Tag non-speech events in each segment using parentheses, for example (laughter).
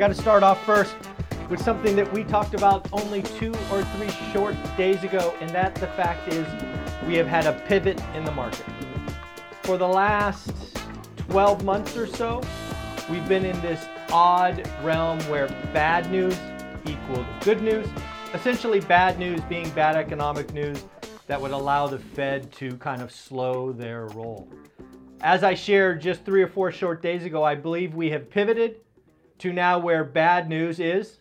Got to start off first with something that we talked about only two or three short days ago, and that the fact is we have had a pivot in the market. For the last 12 months or so, we've been in this odd realm where bad news equaled good news. Essentially, bad news being bad economic news that would allow the Fed to kind of slow their roll. As I shared just three or four short days ago, I believe we have pivoted to now where bad news is,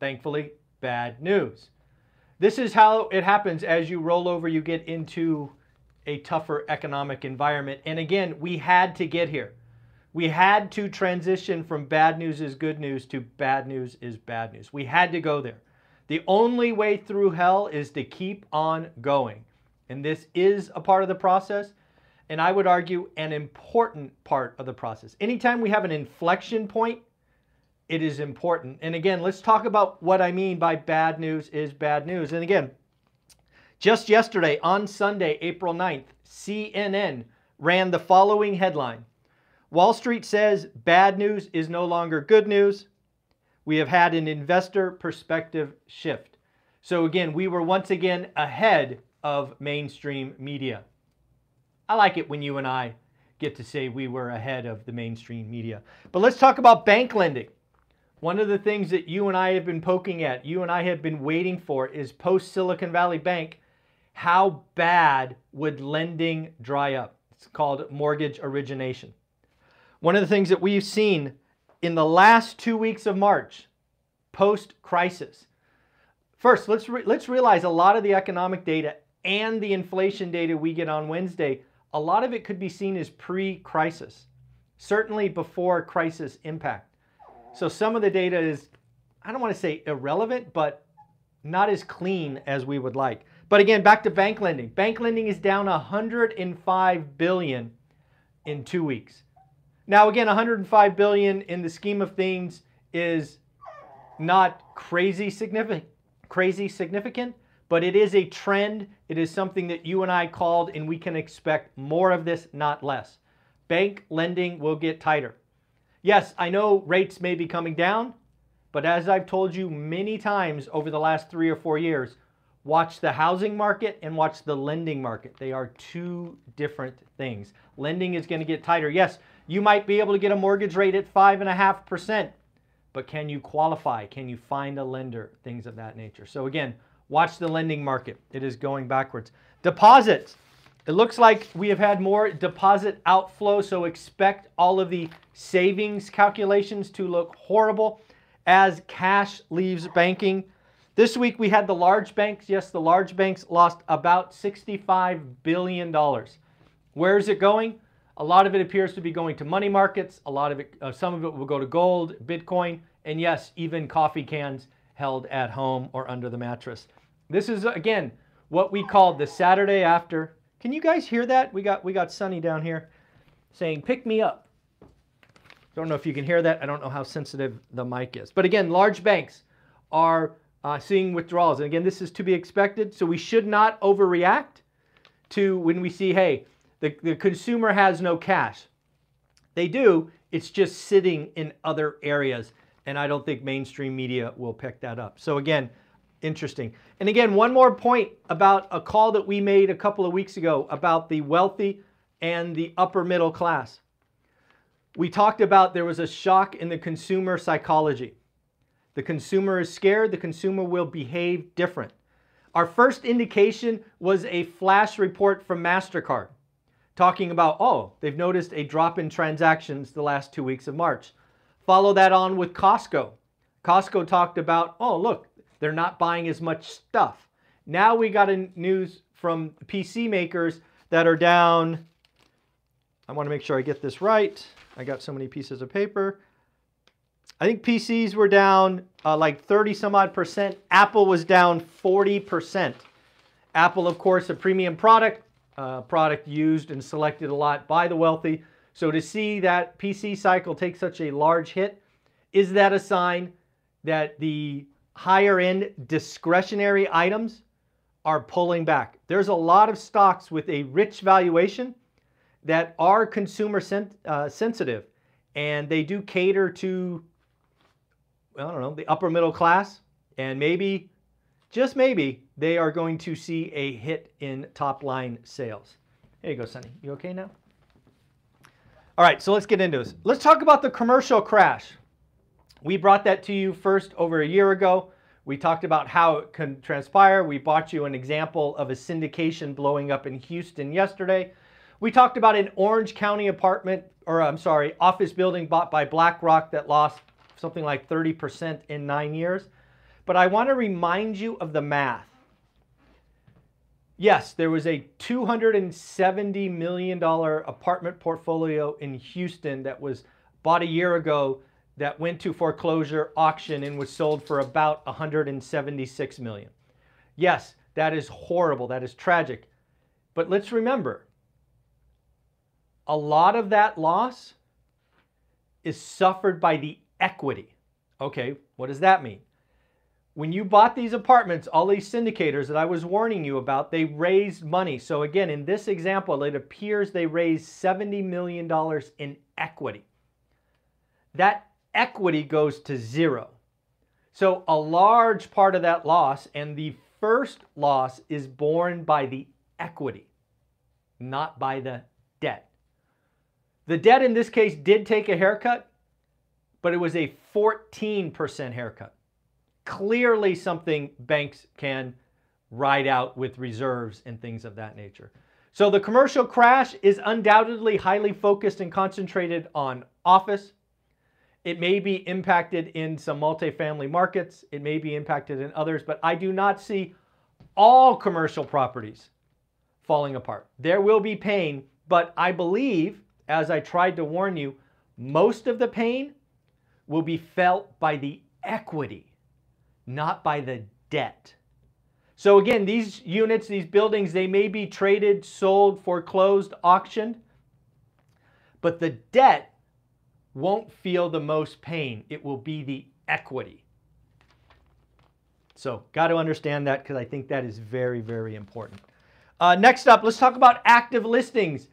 thankfully, bad news. This is how it happens as you roll over, you get into a tougher economic environment. And again, we had to get here. We had to transition from bad news is good news to bad news is bad news. We had to go there. The only way through hell is to keep on going. And this is a part of the process, and I would argue an important part of the process. Anytime we have an inflection point, it is important. And again, let's talk about what I mean by bad news is bad news. And again, just yesterday on Sunday, April 9th, CNN ran the following headline Wall Street says bad news is no longer good news. We have had an investor perspective shift. So, again, we were once again ahead of mainstream media. I like it when you and I get to say we were ahead of the mainstream media. But let's talk about bank lending. One of the things that you and I have been poking at, you and I have been waiting for, is post Silicon Valley Bank. How bad would lending dry up? It's called mortgage origination. One of the things that we've seen in the last two weeks of March, post crisis. First, let's, re- let's realize a lot of the economic data and the inflation data we get on Wednesday, a lot of it could be seen as pre crisis, certainly before crisis impact. So some of the data is, I don't want to say irrelevant, but not as clean as we would like. But again, back to bank lending. Bank lending is down 105 billion in 2 weeks. Now again, 105 billion in the scheme of things is not crazy significant, crazy significant, but it is a trend. It is something that you and I called and we can expect more of this, not less. Bank lending will get tighter. Yes, I know rates may be coming down, but as I've told you many times over the last 3 or 4 years, watch the housing market and watch the lending market. They are two different things. Lending is going to get tighter. Yes, you might be able to get a mortgage rate at 5.5%, but can you qualify? Can you find a lender? Things of that nature. So, again, watch the lending market. It is going backwards. Deposits. It looks like we have had more deposit outflow, so expect all of the savings calculations to look horrible as cash leaves banking. This week we had the large banks. Yes, the large banks lost about $65 billion. Where is it going? A lot of it appears to be going to money markets. A lot of it, uh, some of it will go to gold, Bitcoin, and yes, even coffee cans held at home or under the mattress. This is again what we call the Saturday after. Can you guys hear that? We got we got Sunny down here saying pick me up. Don't know if you can hear that. I don't know how sensitive the mic is. But again, large banks are uh, seeing withdrawals. And again, this is to be expected. So we should not overreact to when we see, hey, the, the consumer has no cash. They do, it's just sitting in other areas. And I don't think mainstream media will pick that up. So, again, interesting. And again, one more point about a call that we made a couple of weeks ago about the wealthy and the upper middle class. We talked about there was a shock in the consumer psychology. The consumer is scared, the consumer will behave different. Our first indication was a flash report from MasterCard talking about, oh, they've noticed a drop in transactions the last two weeks of March. Follow that on with Costco. Costco talked about, oh, look, they're not buying as much stuff. Now we got news from PC makers that are down. I want to make sure I get this right. I got so many pieces of paper. I think PCs were down uh, like 30 some odd percent. Apple was down 40 percent. Apple, of course, a premium product, uh, product used and selected a lot by the wealthy. So to see that PC cycle take such a large hit, is that a sign that the higher end discretionary items are pulling back? There's a lot of stocks with a rich valuation that are consumer sen- uh, sensitive and they do cater to I don't know, the upper middle class, and maybe, just maybe, they are going to see a hit in top line sales. There you go, Sonny. You okay now? All right, so let's get into this. Let's talk about the commercial crash. We brought that to you first over a year ago. We talked about how it can transpire. We brought you an example of a syndication blowing up in Houston yesterday. We talked about an Orange County apartment, or I'm sorry, office building bought by BlackRock that lost something like 30% in nine years. But I want to remind you of the math. Yes, there was a $270 million apartment portfolio in Houston that was bought a year ago that went to foreclosure auction and was sold for about 176 million. Yes, that is horrible. That is tragic. But let's remember, a lot of that loss is suffered by the equity. Okay, what does that mean? When you bought these apartments, all these syndicators that I was warning you about, they raised money. So again, in this example, it appears they raised $70 million in equity. That equity goes to zero. So a large part of that loss, and the first loss is borne by the equity, not by the debt. The debt in this case did take a haircut, but it was a 14% haircut. Clearly, something banks can ride out with reserves and things of that nature. So, the commercial crash is undoubtedly highly focused and concentrated on office. It may be impacted in some multifamily markets, it may be impacted in others, but I do not see all commercial properties falling apart. There will be pain, but I believe, as I tried to warn you, most of the pain will be felt by the equity, not by the debt. So again, these units, these buildings, they may be traded, sold, foreclosed, auctioned, but the debt won't feel the most pain. It will be the equity. So, got to understand that because I think that is very, very important. Uh, next up, let's talk about active listings.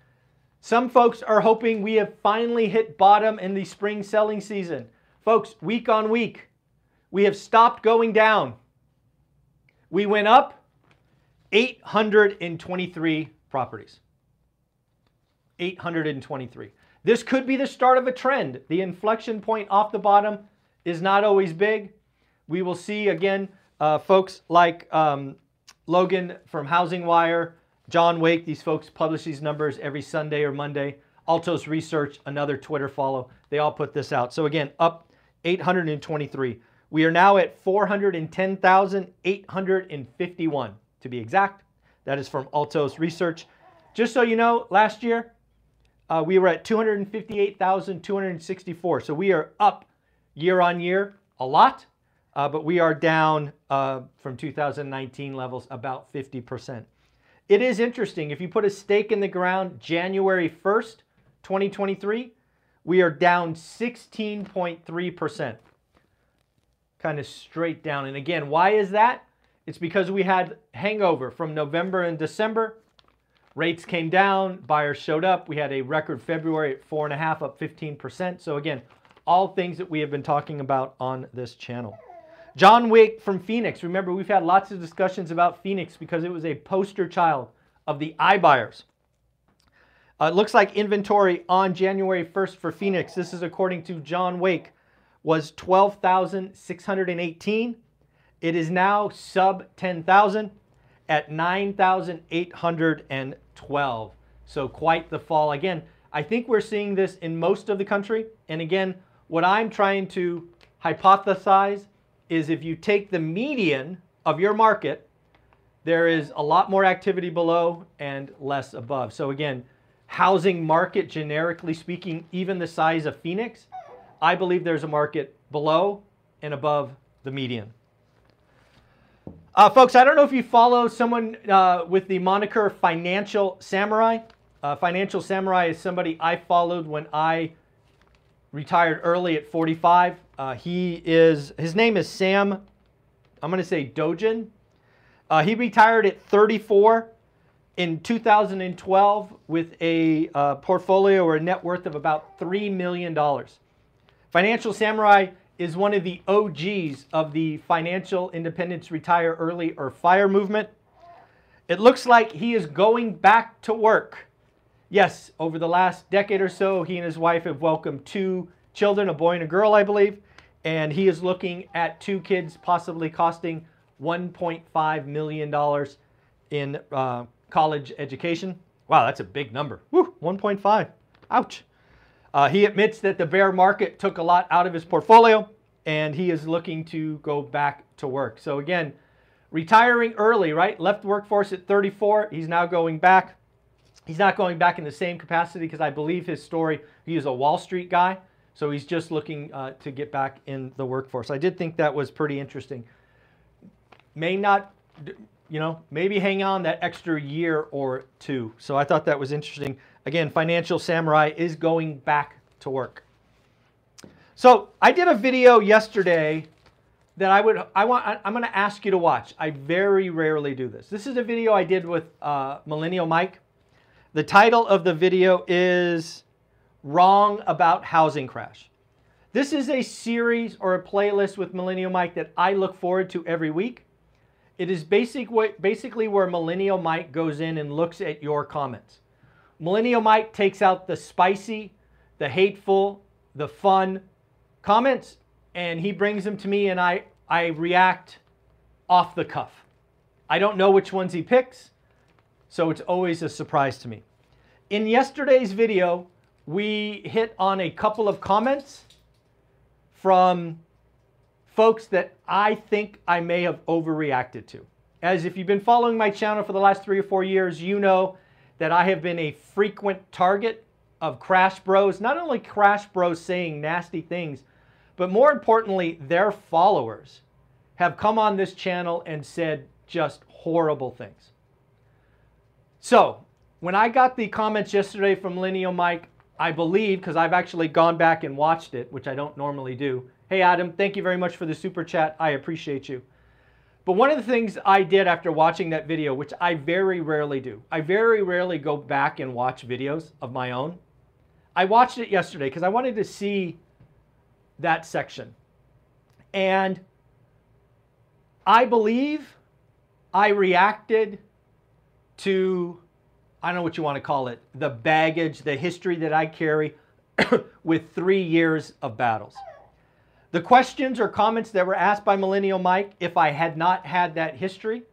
Some folks are hoping we have finally hit bottom in the spring selling season. Folks, week on week, we have stopped going down. We went up 823 properties. 823. This could be the start of a trend. The inflection point off the bottom is not always big. We will see again uh, folks like um, Logan from HousingWire, John Wake. These folks publish these numbers every Sunday or Monday. Altos Research, another Twitter follow. They all put this out. So again, up 823. We are now at 410,851 to be exact. That is from Altos Research. Just so you know, last year uh, we were at 258,264. So we are up year on year a lot, uh, but we are down uh, from 2019 levels about 50%. It is interesting. If you put a stake in the ground January 1st, 2023, we are down 16.3%. Kind of straight down. And again, why is that? It's because we had hangover from November and December. Rates came down, buyers showed up. We had a record February at four and a half, up 15%. So again, all things that we have been talking about on this channel. John Wake from Phoenix. Remember, we've had lots of discussions about Phoenix because it was a poster child of the iBuyers. Uh, it looks like inventory on January 1st for Phoenix, this is according to John Wake, was 12,618. It is now sub 10,000 at 9,812. So quite the fall. Again, I think we're seeing this in most of the country. And again, what I'm trying to hypothesize is if you take the median of your market, there is a lot more activity below and less above. So again, housing market, generically speaking, even the size of Phoenix, I believe there's a market below and above the median. Uh, folks, I don't know if you follow someone uh, with the moniker Financial Samurai. Uh, Financial Samurai is somebody I followed when I retired early at 45. Uh, he is his name is Sam. I'm going to say Dogen. Uh, he retired at 34 in 2012 with a uh, portfolio or a net worth of about $3 million. Financial Samurai is one of the OGs of the financial independence retire early or fire movement. It looks like he is going back to work. Yes, over the last decade or so, he and his wife have welcomed two children, a boy and a girl, I believe, and he is looking at two kids possibly costing $1.5 million in uh, college education. Wow, that's a big number. Woo, 1.5. Ouch. Uh, he admits that the bear market took a lot out of his portfolio and he is looking to go back to work. So again, retiring early, right? Left workforce at 34. He's now going back. He's not going back in the same capacity because I believe his story, he is a Wall Street guy. So he's just looking uh, to get back in the workforce. I did think that was pretty interesting. May not, you know, maybe hang on that extra year or two. So I thought that was interesting. Again, Financial Samurai is going back to work. So I did a video yesterday that I would, I want, I'm going to ask you to watch. I very rarely do this. This is a video I did with uh, Millennial Mike. The title of the video is Wrong About Housing Crash. This is a series or a playlist with Millennial Mike that I look forward to every week. It is basic, basically where Millennial Mike goes in and looks at your comments. Millennial Mike takes out the spicy, the hateful, the fun comments, and he brings them to me, and I, I react off the cuff. I don't know which ones he picks, so it's always a surprise to me. In yesterday's video, we hit on a couple of comments from folks that I think I may have overreacted to. As if you've been following my channel for the last three or four years, you know that I have been a frequent target of Crash Bros. Not only Crash Bros saying nasty things, but more importantly, their followers have come on this channel and said just horrible things. So, when I got the comments yesterday from Millennial Mike, I believe, because I've actually gone back and watched it, which I don't normally do. Hey, Adam, thank you very much for the super chat. I appreciate you. But one of the things I did after watching that video, which I very rarely do, I very rarely go back and watch videos of my own. I watched it yesterday because I wanted to see that section. And I believe I reacted to, I don't know what you want to call it, the baggage, the history that I carry (coughs) with three years of battles. The questions or comments that were asked by Millennial Mike, if I had not had that history,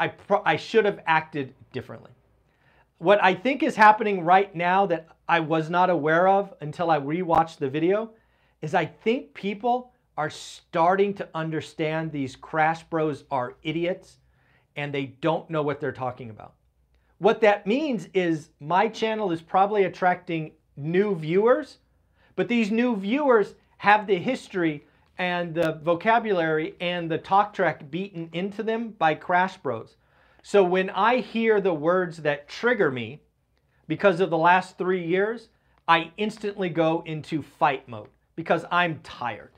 I, I should have acted differently. What I think is happening right now that I was not aware of until I rewatched the video is I think people are starting to understand these crash bros are idiots and they don't know what they're talking about. What that means is my channel is probably attracting new viewers, but these new viewers have the history and the vocabulary and the talk track beaten into them by Crash Bros. So when I hear the words that trigger me because of the last three years, I instantly go into fight mode because I'm tired.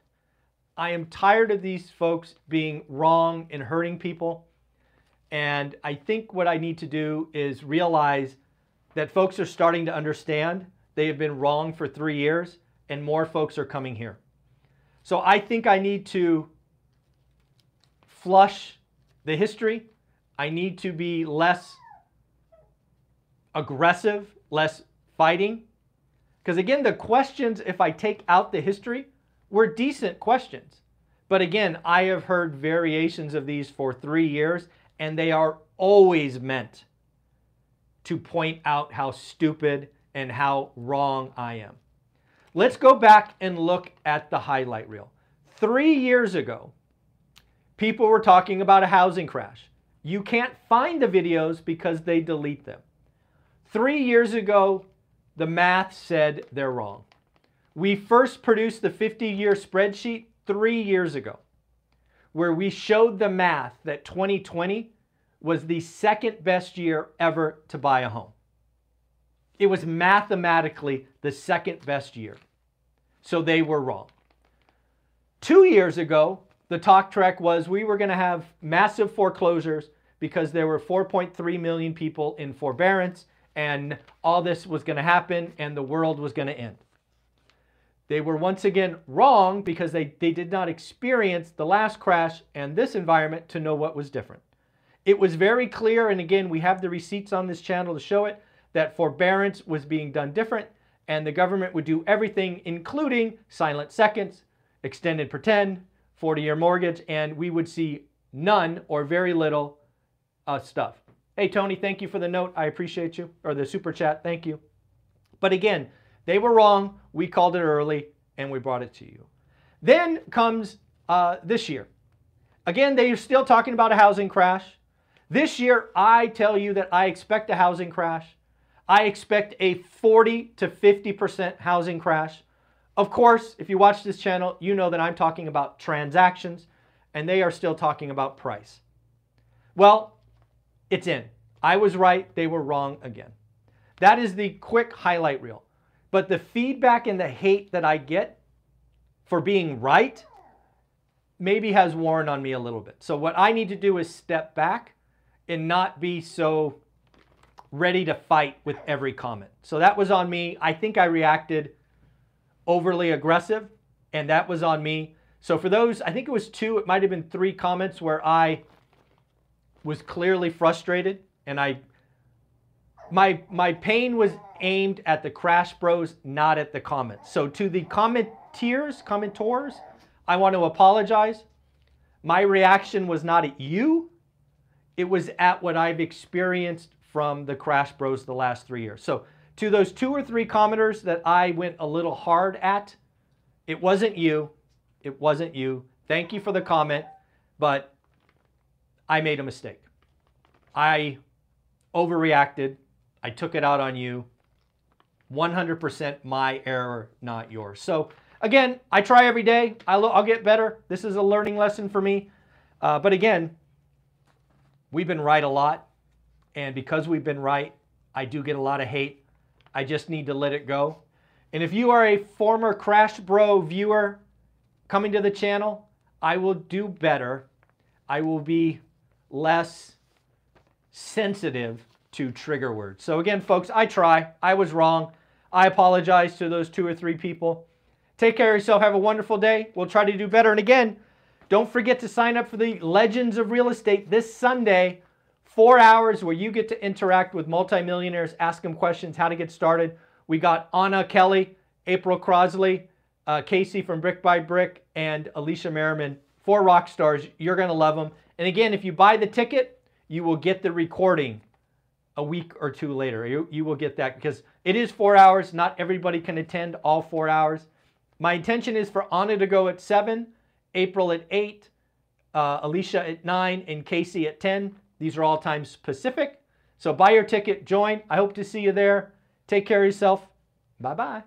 I am tired of these folks being wrong and hurting people. And I think what I need to do is realize that folks are starting to understand they have been wrong for three years and more folks are coming here. So I think I need to flush the history. I need to be less aggressive, less fighting. Because again, the questions, if I take out the history, were decent questions. But again, I have heard variations of these for three years, and they are always meant to point out how stupid and how wrong I am. Let's go back and look at the highlight reel. Three years ago, people were talking about a housing crash. You can't find the videos because they delete them. Three years ago, the math said they're wrong. We first produced the 50 year spreadsheet three years ago, where we showed the math that 2020 was the second best year ever to buy a home. It was mathematically the second best year. So they were wrong. Two years ago, the talk track was we were going to have massive foreclosures because there were 4.3 million people in forbearance and all this was going to happen and the world was going to end. They were once again wrong because they, they did not experience the last crash and this environment to know what was different. It was very clear, and again, we have the receipts on this channel to show it, that forbearance was being done different and the government would do everything, including silent seconds, extended pretend, 40 year mortgage, and we would see none or very little uh, stuff. Hey, Tony, thank you for the note. I appreciate you, or the super chat. Thank you. But again, they were wrong. We called it early and we brought it to you. Then comes uh, this year. Again, they are still talking about a housing crash. This year, I tell you that I expect a housing crash. I expect a 40 to 50% housing crash. Of course, if you watch this channel, you know that I'm talking about transactions and they are still talking about price. Well, it's in. I was right, they were wrong again. That is the quick highlight reel. But the feedback and the hate that I get for being right maybe has worn on me a little bit. So what I need to do is step back and not be so ready to fight with every comment. So that was on me. I think I reacted overly aggressive and that was on me. So for those, I think it was two, it might have been three comments where I was clearly frustrated and I my my pain was aimed at the Crash Bros, not at the comments. So to the commenters, commentors, I want to apologize. My reaction was not at you. It was at what I've experienced from the Crash Bros the last three years. So to those two or three commenters that I went a little hard at, it wasn't you. It wasn't you. Thank you for the comment, but I made a mistake. I overreacted. I took it out on you. 100% my error, not yours. So again, I try every day. I'll, I'll get better. This is a learning lesson for me. Uh, but again, we've been right a lot. And because we've been right, I do get a lot of hate. I just need to let it go. And if you are a former Crash Bro viewer coming to the channel, I will do better. I will be less sensitive to trigger words. So again, folks, I try. I was wrong. I apologize to those two or three people. Take care of yourself. Have a wonderful day. We'll try to do better. And again, don't forget to sign up for the Legends of Real Estate this Sunday. Four hours where you get to interact with multimillionaires, ask them questions, how to get started. We got Anna Kelly, April Crosley, uh, Casey from Brick by Brick, and Alicia Merriman. Four rock stars. You're going to love them. And again, if you buy the ticket, you will get the recording a week or two later. You, you will get that because it is four hours. Not everybody can attend all four hours. My intention is for Anna to go at 7, April at 8, uh, Alicia at 9, and Casey at 10. These are all times Pacific. So buy your ticket, join. I hope to see you there. Take care of yourself. Bye bye.